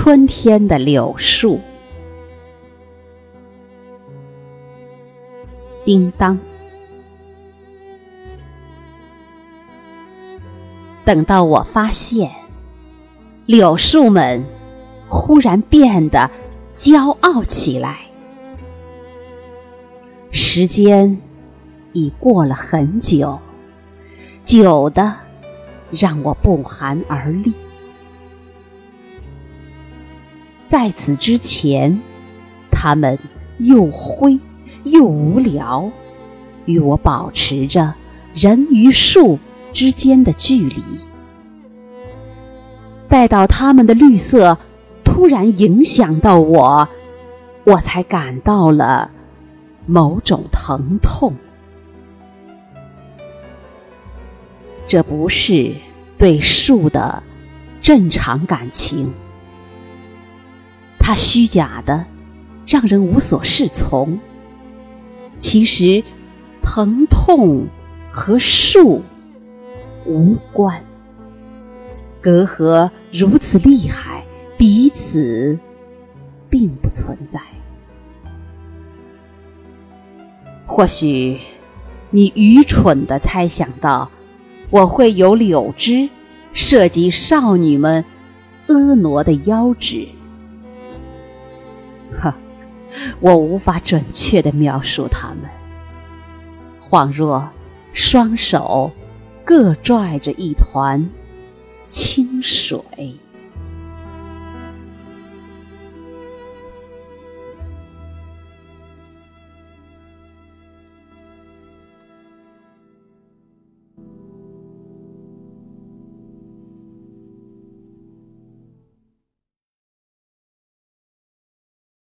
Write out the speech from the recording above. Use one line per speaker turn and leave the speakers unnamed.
春天的柳树。叮当。等到我发现，柳树们忽然变得骄傲起来。时间已过了很久，久的让我不寒而栗。在此之前，他们又灰又无聊，与我保持着人与树之间的距离。待到它们的绿色突然影响到我，我才感到了某种疼痛。这不是对树的正常感情。它虚假的，让人无所适从。其实，疼痛和树无关，隔阂如此厉害，彼此并不存在。或许你愚蠢的猜想到，我会有柳枝涉及少女们婀娜的腰肢。呵，我无法准确地描述他们，恍若双手各拽着一团清水。